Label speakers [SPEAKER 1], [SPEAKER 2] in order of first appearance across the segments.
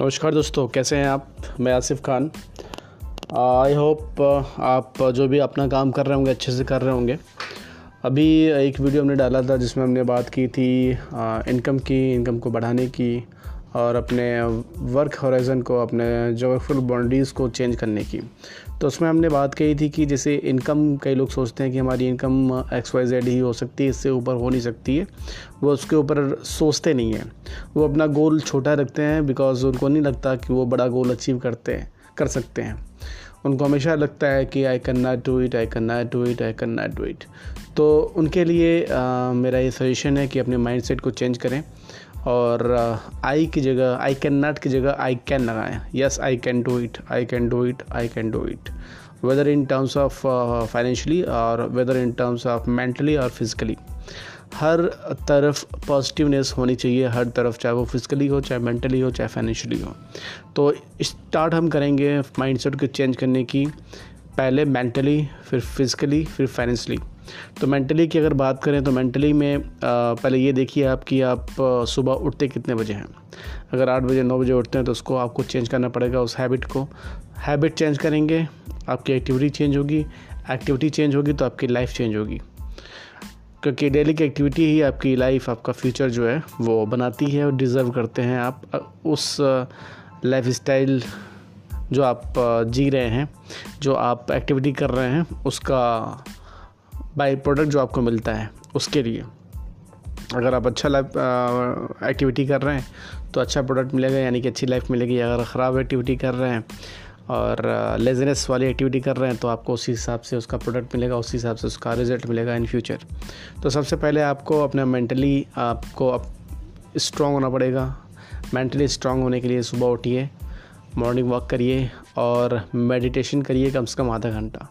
[SPEAKER 1] नमस्कार दोस्तों, कैसे हैं आप? मैं आसिफ खान। आई होप आप जो भी अपना काम कर रहे होंगे, अच्छे से कर रहे होंगे। अभी एक वीडियो हमने डाला था जिसमें हमने बात की थी इनकम की इनकम को बढ़ाने की। और अपने वर्क हॉराइज़न को अपने जोग्राफिकल बाउंड्रीज़ को चेंज करने की। तो उसमें हमने बात कही थी कि जैसे इनकम कई लोग सोचते हैं कि हमारी इनकम एक्स वाई जेड ही हो सकती है इससे ऊपर हो नहीं सकती है। वो उसके ऊपर सोचते नहीं हैं। वो अपना गोल छोटा रखते हैं बिकॉज़ उनको नहीं लगता कि वो बड़ा गोल अचीव करते हैं कर सकते हैं। उनको हमेशा लगता है कि I can not do it I can not do it I can not do it तो उनके लिए आ, मेरा ये सजेशन है कि अपने माइंडसेट को चेंज करें। और आई की जगह आई कैन नॉट की जगह आई कैन लगाएँ। Yes I can do it I can do it I can do it whether in terms of financially और whether in terms of mentally और फिज़िकली हर तरफ़ पॉजिटिवनेस होनी चाहिए, हर तरफ़ चाहे वो फिज़िकली हो, चाहे मेंटली हो, चाहे फाइनेंशियली हो। तो स्टार्ट हम करेंगे माइंडसेट को चेंज करने की। पहले मेंटली फिर फिज़िकली फिर फाइनेंशली तो मेंटली की अगर बात करें तो मेंटली में पहले ये देखिए आप कि आप सुबह उठते कितने बजे हैं। अगर आठ बजे, नौ बजे उठते हैं तो उसको आपको चेंज करना पड़ेगा उस हैबिट को। हैबिट चेंज करेंगे, आपकी एक्टिविटी चेंज होगी। एक्टिविटी चेंज होगी तो आपकी लाइफ चेंज होगी। क्योंकि डेली की एक्टिविटी ही आपकी लाइफ आपका फ्यूचर जो है, वो बनाती है और डिज़र्व करते हैं आप। उस लाइफ स्टाइल जो आप जी रहे हैं, जो आप एक्टिविटी कर रहे हैं, उसका बाई प्रोडक्ट जो आपको मिलता है उसके लिए। अगर आप अच्छा लाइफ एक्टिविटी कर रहे हैं तो अच्छा प्रोडक्ट मिलेगा यानी कि अच्छी लाइफ मिलेगी। अगर ख़राब एक्टिविटी कर रहे हैं और लेजनेस वाली एक्टिविटी कर रहे हैं तो आपको उसी हिसाब से उसका प्रोडक्ट मिलेगा उसी हिसाब से उसका रिज़ल्ट मिलेगा इन फ्यूचर तो सबसे पहले आपको अपना मेंटली आपको अप, स्ट्रॉन्ग होना पड़ेगा। मेंटली स्ट्रॉन्ग होने के लिए सुबह उठिए मॉर्निंग वॉक करिए और मेडिटेशन करिए कम से कम आधा घंटा।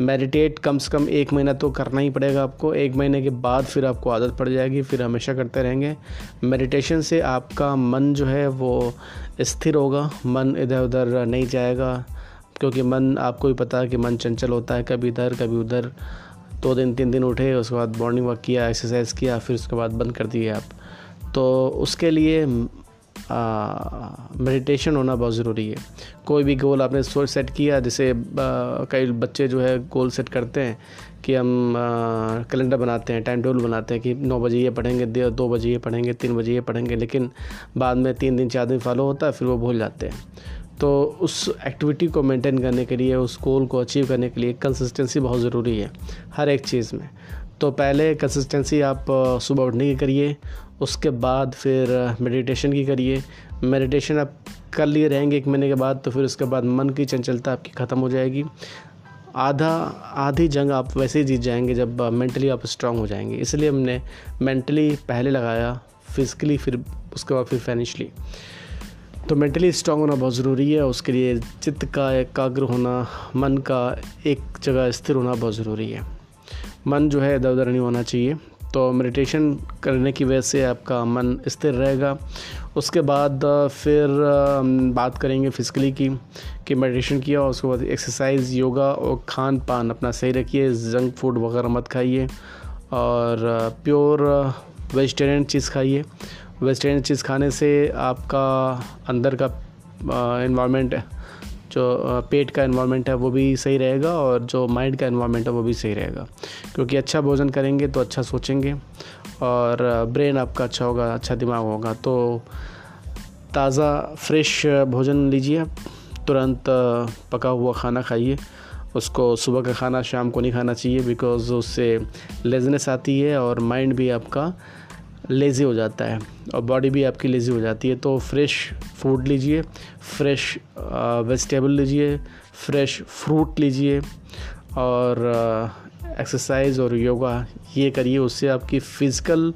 [SPEAKER 1] मेडिटेट कम से कम एक महीना तो करना ही पड़ेगा आपको। एक महीने के बाद फिर आपको आदत पड़ जाएगी, फिर हमेशा करते रहेंगे। मेडिटेशन से आपका मन जो है वो स्थिर होगा, मन इधर उधर नहीं जाएगा, क्योंकि मन, आपको भी पता है कि मन चंचल होता है, कभी इधर, कभी उधर। दो दिन, तीन दिन उठे, उसके बाद मॉर्निंग वॉक किया एक्सरसाइज किया, फिर उसके बाद बंद कर दिए आप। तो उसके लिए मेडिटेशन होना बहुत ज़रूरी है। कोई भी गोल आपने सोच सेट किया, जैसे कई बच्चे जो है गोल सेट करते हैं कि हम कैलेंडर बनाते हैं टाइम टेबल बनाते हैं कि नौ बजे ये पढ़ेंगे, दो बजे ये पढ़ेंगे, तीन बजे ये पढ़ेंगे, लेकिन बाद में तीन दिन, चार दिन फॉलो होता है, फिर वो भूल जाते हैं। तो उस एक्टिविटी को मेंटेन करने के लिए, उस गोल को अचीव करने के लिए कंसिस्टेंसी बहुत ज़रूरी है, हर एक चीज़ में। तो पहले कंसिस्टेंसी आप सुबह उठने की करिए, उसके बाद फिर मेडिटेशन की करिए। मेडिटेशन आप कर लिए रहेंगे एक महीने के बाद तो फिर उसके बाद मन की चंचलता आपकी ख़त्म हो जाएगी। आधा, आधी जंग आप वैसे ही जीत जाएँगे जब मेंटली आप स्ट्रांग हो जाएँगे। इसलिए हमने मेंटली पहले लगाया फिज़िकली फिर उसके बाद फिर फाइनेंशली तो मेंटली स्ट्रांग होना बहुत ज़रूरी है उसके लिए चित्त का एकाग्र होना, मन का एक जगह स्थिर होना बहुत ज़रूरी है। मन जो है इधर उधर नहीं होना चाहिए। तो मेडिटेशन करने की वजह से आपका मन स्थिर रहेगा। उसके बाद फिर बात करेंगे फिज़िकली की, कि मेडिटेशन किया और उसके बाद एक्सरसाइज योगा और खान पान अपना सही रखिए जंक फ़ूड वगैरह मत खाइए और प्योर वेजिटेरियन चीज़ खाइए। वेजिटेरियन चीज़ खाने से आपका अंदर का इन्वामेंट जो पेट का इन्वामेंट है वो भी सही रहेगा और जो माइंड का इन्वामेंट है वो भी सही रहेगा। क्योंकि अच्छा भोजन करेंगे तो अच्छा सोचेंगे और ब्रेन आपका अच्छा होगा अच्छा दिमाग होगा। तो ताज़ा फ्रेश भोजन लीजिए तुरंत पका हुआ खाना खाइए। उसको सुबह का खाना, शाम को नहीं खाना चाहिए बिकॉज़ उससे लेजनेस आती है और माइंड भी आपका लेज़ी हो जाता है और बॉडी भी आपकी लेज़ी हो जाती है। तो फ्रेश फ़ूड लीजिए, फ्रेश वेजिटेबल लीजिए, फ्रेश फ्रूट लीजिए और एक्सरसाइज और योगा, ये करिए। उससे आपकी फ़िज़िकल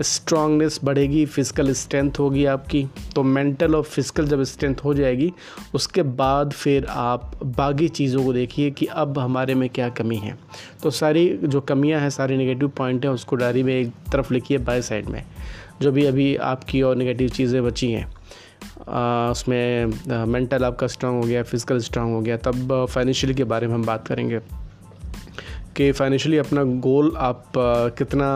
[SPEAKER 1] स्ट्रांगनेस बढ़ेगी, फ़िज़िकल स्ट्रेंथ होगी आपकी तो मेंटल और फ़िज़िकल जब स्ट्रेंथ हो जाएगी, उसके बाद फिर आप बाकी चीज़ों को देखिए कि अब हमारे में क्या कमी है। तो सारी जो कमियाँ हैं, सारी नेगेटिव पॉइंट हैं, उसको डायरी में एक तरफ़ लिखिए बाय साइड में। जो भी अभी आपकी और नेगेटिव चीज़ें बची हैं उसमें मेंटल आपका स्ट्रांग हो गया फ़िज़िकल स्ट्रांग हो गया, तब फाइनेंशियल के बारे में हम बात करेंगे। कि फाइनेंशियली अपना गोल आप कितना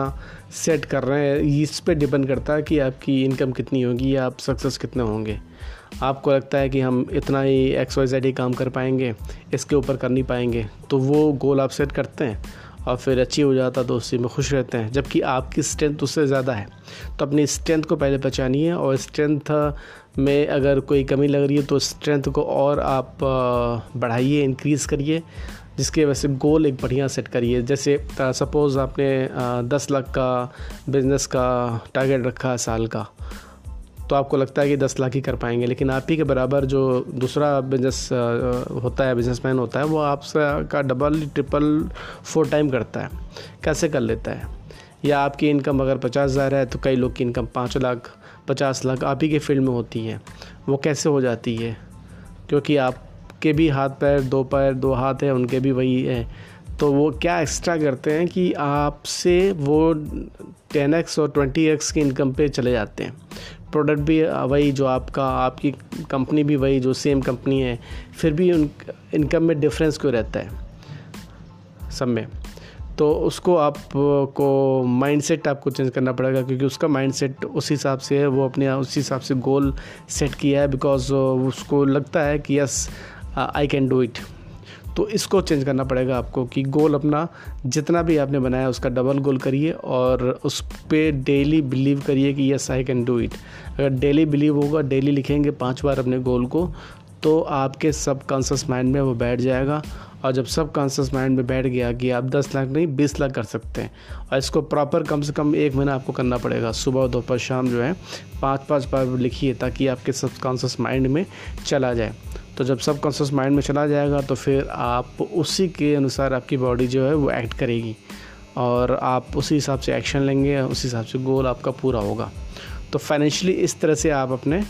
[SPEAKER 1] सेट कर रहे हैं, इस पर डिपेंड करता है कि आपकी इनकम कितनी होगी या आप सक्सेस कितने होंगे। आपको लगता है कि हम इतना ही एक्स वाई जेड ही काम कर पाएँगे, इसके ऊपर कर नहीं पाएँगे तो वो गोल आप सेट करते हैं और फिर अचीव हो जाता तो उसी में खुश रहते हैं। जबकि आपकी स्ट्रेंथ उससे ज़्यादा है तो अपनी स्ट्रेंथ को पहले पहचानिए और स्ट्रेंथ में अगर कोई कमी लग रही है तो स्ट्रेंथ को और आप बढ़ाइए इंक्रीज़ करिए। जिसकी वजह से गोल एक बढ़िया सेट करिए जैसे सपोज़ आपने दस लाख का बिज़नेस का टारगेट रखा है साल का तो आपको लगता है कि दस लाख ही कर पाएँगे, लेकिन आप ही के बराबर जो दूसरा बिज़नेस होता है बिजनेसमैन होता है, वो आपसे का डबल ट्रिपल फोर टाइम करता है। कैसे कर लेता है? या आपकी इनकम अगर पचास हज़ार है तो कई लोग की इनकम पाँच लाख, पचास लाख आप ही के फ़ील्ड में होती है। वो कैसे हो जाती है? क्योंकि आपके भी हाथ पैर, दो पैर, दो हाथ है, उनके भी वही है। तो वो क्या एक्स्ट्रा करते हैं कि आपसे वो टेन एक्स और ट्वेंटी एक्स की इनकम पे चले जाते हैं। प्रोडक्ट भी वही जो आपका, आपकी कंपनी भी वही, जो सेम कंपनी है, फिर भी उन इनकम में डिफरेंस क्यों रहता है? सब में। तो उसको आपको माइंडसेट आपको चेंज करना पड़ेगा, क्योंकि उसका माइंडसेट उस हिसाब से है, वो अपने, उस हिसाब से गोल सेट किया है बिकॉज़ उसको लगता है कि yes I can do it तो इसको चेंज करना पड़ेगा आपको कि गोल अपना जितना भी आपने बनाया उसका डबल गोल करिए और उस पर डेली बिलीव करिए कि yes I can do it अगर डेली बिलीव होगा डेली लिखेंगे पाँच बार अपने गोल को तो आपके सब कॉन्शस माइंड में वो बैठ जाएगा और जब सब कॉन्शस माइंड में बैठ गया कि आप दस लाख नहीं, बीस लाख कर सकते हैं और इसको प्रॉपर कम से कम एक महीना आपको करना पड़ेगा। सुबह, दोपहर, शाम जो है, पाँच पाँच बार लिखिए ताकि आपके सब कॉन्शस माइंड में चला जाए। तो जब सब कॉन्शस माइंड में चला जाएगा तो फिर आप उसी के अनुसार आपकी बॉडी जो है वो एक्ट करेगी और आप उसी हिसाब से एक्शन लेंगे, उसी हिसाब से गोल आपका पूरा होगा। तो फाइनेंशियली इस तरह से आप अपने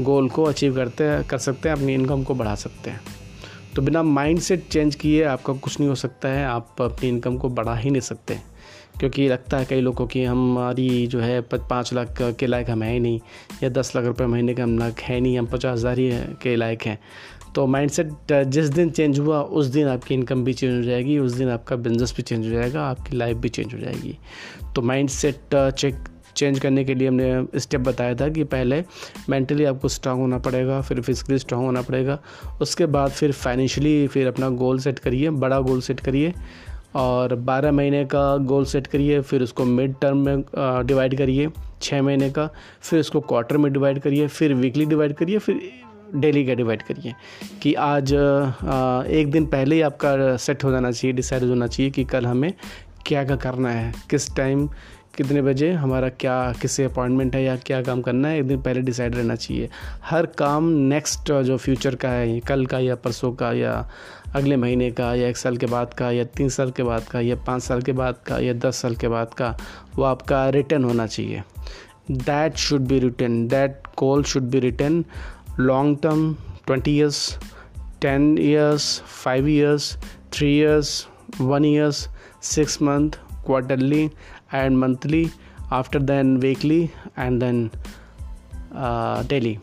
[SPEAKER 1] गोल को अचीव करते कर सकते हैं, अपनी इनकम को बढ़ा सकते हैं। तो बिना माइंड सेट चेंज किए आपका कुछ नहीं हो सकता है, आप अपनी इनकम को बढ़ा ही नहीं सकते। क्योंकि लगता है कई लोगों की हमारी जो है पाँच लाख के लायक हम है ही नहीं, या दस लाख रुपए महीने का हम लाख है नहीं, हम पचास हज़ार ही के लायक हैं। तो माइंडसेट जिस दिन चेंज हुआ, उस दिन आपकी इनकम भी चेंज हो जाएगी, उस दिन आपका बिज़नेस भी चेंज हो जाएगा, आपकी लाइफ भी चेंज हो जाएगी। तो माइंड सेट चेक चेंज करने के लिए हमने स्टेप बताया था कि पहले मेंटली आपको स्ट्रांग होना पड़ेगा, फिर फिजिकली स्ट्रांग होना पड़ेगा, उसके बाद फिर फाइनेंशियली फिर अपना गोल सेट करिए, बड़ा गोल सेट करिए। और 12 महीने का गोल सेट करिए, फिर उसको मिड टर्म में डिवाइड करिए छः महीने का, फिर उसको क्वार्टर में डिवाइड करिए, फिर वीकली डिवाइड करिए, फिर डेली का डिवाइड करिए। कि आज एक दिन पहले ही आपका सेट हो जाना चाहिए डिसाइड होना चाहिए कि कल हमें क्या क्या करना है, किस टाइम कितने बजे, हमारा क्या किससे अपॉइंटमेंट है या क्या काम करना है, एक दिन पहले डिसाइड रहना चाहिए। हर काम नेक्स्ट जो फ्यूचर का है, कल का या परसों का या अगले महीने का या एक साल के बाद का या तीन साल के बाद का या पाँच साल के बाद का या दस साल के बाद का, वो आपका रिटर्न होना चाहिए। That should be return that goal should be return long term twenty years ten years five years three years one years six month quarterly and monthly after then weekly and then daily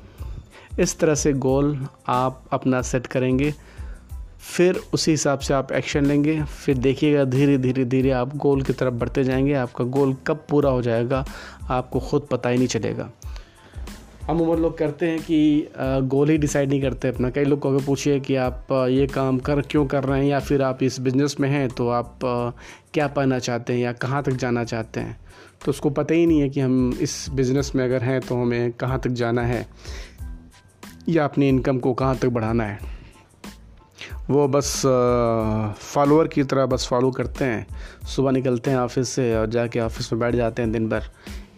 [SPEAKER 1] इस तरह से गोल आप अपना set करेंगे, फिर उसी हिसाब से आप एक्शन लेंगे, फिर देखिएगा धीरे धीरे धीरे आप गोल की तरफ़ बढ़ते जाएँगे, आपका गोल कब पूरा हो जाएगा, आपको ख़ुद पता ही नहीं चलेगा। अमूमन लोग करते हैं कि गोल ही डिसाइड नहीं करते अपना। कई लोग को अगर पूछिए कि आप ये काम कर, क्यों कर रहे हैं या फिर आप इस बिज़नेस में हैं तो आप क्या पाना चाहते हैं या कहाँ तक जाना चाहते हैं? तो उसको पता ही नहीं है कि हम इस बिज़नेस में अगर हैं तो हमें कहाँ तक जाना है या अपनी इनकम को कहाँ तक बढ़ाना है। वो बस फॉलोअर की तरह बस फॉलो करते हैं। सुबह निकलते हैं ऑफ़िस से और जाके ऑफ़िस में बैठ जाते हैं दिन भर।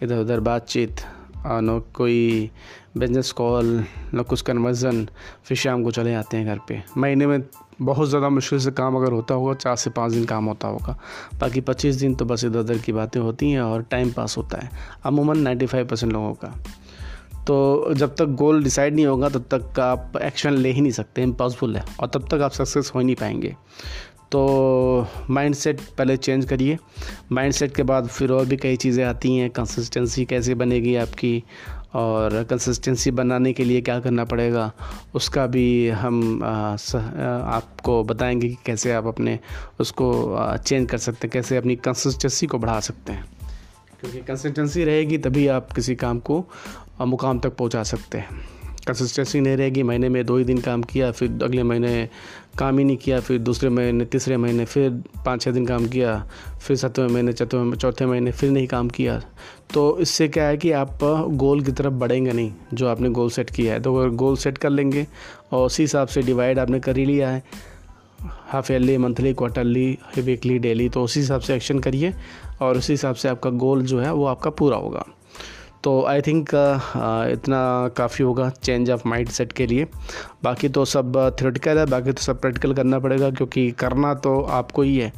[SPEAKER 1] इधर उधर बातचीत। न कोई बिज़नेस कॉल न कुछ कन्वर्जन फिर शाम को चले जाते हैं घर पे। महीने में बहुत ज़्यादा मुश्किल से काम अगर होता होगा, चार से पाँच दिन काम होता होगा। बाकी पच्चीस दिन तो बस इधर उधर की बातें होती हैं और टाइम पास होता है। अमूमन नाइन्टी फाइव परसेंट लोगों का। तो जब तक गोल डिसाइड नहीं होगा, तब तक आप एक्शन ले ही नहीं सकते इम्पॉसिबल है। और तब तक आप सक्सेस हो ही नहीं पाएँगे। तो माइंडसेट पहले चेंज करिए। माइंडसेट के बाद फिर और भी कई चीज़ें आती हैं। कंसिस्टेंसी कैसे बनेगी आपकी? और कंसिस्टेंसी बनाने के लिए क्या करना पड़ेगा? उसका भी हम आ, स, आ, आपको बताएँगे कि कैसे आप अपने उसको चेंज कर सकते हैं। कैसे अपनी कंसिस्टेंसी को बढ़ा सकते हैं। क्योंकि कंसिस्टेंसी रहेगी तभी आप किसी काम को मुकाम तक पहुँचा सकते हैं। कंसिस्टेंसी नहीं रहेगी महीने में दो ही दिन काम किया फिर अगले महीने काम ही नहीं किया, फिर दूसरे महीने, तीसरे महीने, फिर पाँच छः दिन काम किया, फिर सातवें महीने, चौथे चौथे महीने, फिर नहीं काम किया। तो इससे क्या है कि आप गोल की तरफ़ बढ़ेंगे नहीं, जो आपने गोल सेट किया है। तो अगर गोल सेट कर लेंगे और उसी हिसाब से डिवाइड आपने कर ही लिया है, half yearly, monthly, quarterly, weekly, daily तो उसी हिसाब से एक्शन करिए और उसी हिसाब से आपका गोल जो है वो आपका पूरा होगा। तो आई थिंक uh, uh, इतना काफ़ी होगा चेंज ऑफ़ माइंड सेट के लिए। बाकी तो सब थ्योरेटिकल है बाकी तो सब प्रैक्टिकल करना पड़ेगा क्योंकि करना तो आपको ही है।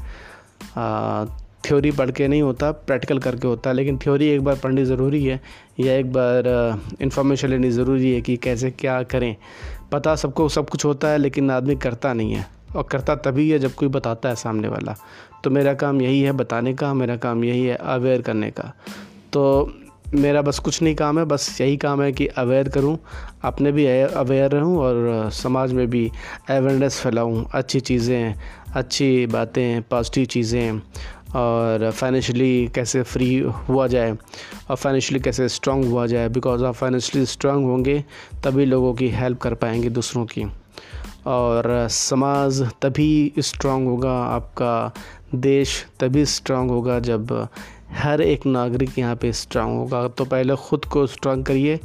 [SPEAKER 1] थ्योरी पढ़ के नहीं होता प्रैक्टिकल करके होता है लेकिन थ्योरी एक बार पढ़नी ज़रूरी है या एक बार इन्फॉर्मेशन लेनी ज़रूरी है कि कैसे क्या करें। पता सबको सब कुछ होता है लेकिन आदमी करता नहीं है और करता तभी है जब कोई बताता है सामने वाला। तो मेरा काम यही है बताने का मेरा काम यही है अवेयर करने का। तो मेरा बस कुछ नहीं काम है, बस यही काम है कि अवेयर करूँ, अपने भी अवेयर रहूँ और समाज में भी अवेयरनेस फैलाऊं, अच्छी चीज़ें, अच्छी बातें पॉजिटिव चीज़ें और फाइनेंशियली कैसे फ्री हुआ जाए और फाइनेंशियली कैसे स्ट्रांग हुआ जाए बिकॉज़ आप फाइनेंशियली स्ट्रांग होंगे, तभी लोगों की हेल्प कर पाएँगे दूसरों की। और समाज तभी स्ट्रांग होगा, आपका देश तभी स्ट्रांग होगा जब हर एक नागरिक यहाँ पे स्ट्रांग होगा। तो पहले ख़ुद को स्ट्रांग करिए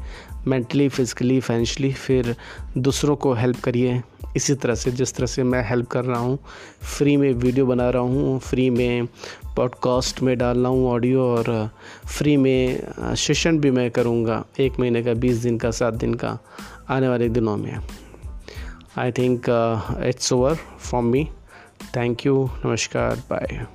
[SPEAKER 1] मेंटली फिज़िकली फाइनेंशली फिर दूसरों को हेल्प करिए। इसी तरह से, जिस तरह से मैं हेल्प कर रहा हूँ फ्री में वीडियो बना रहा हूँ फ्री में पॉडकास्ट में डाल रहा हूँ ऑडियो और फ्री में सेशन भी मैं करूँगा, एक महीने का, बीस दिन का, सात दिन का, आने वाले दिनों में। I think it's over from me thank you नमस्कार. बाय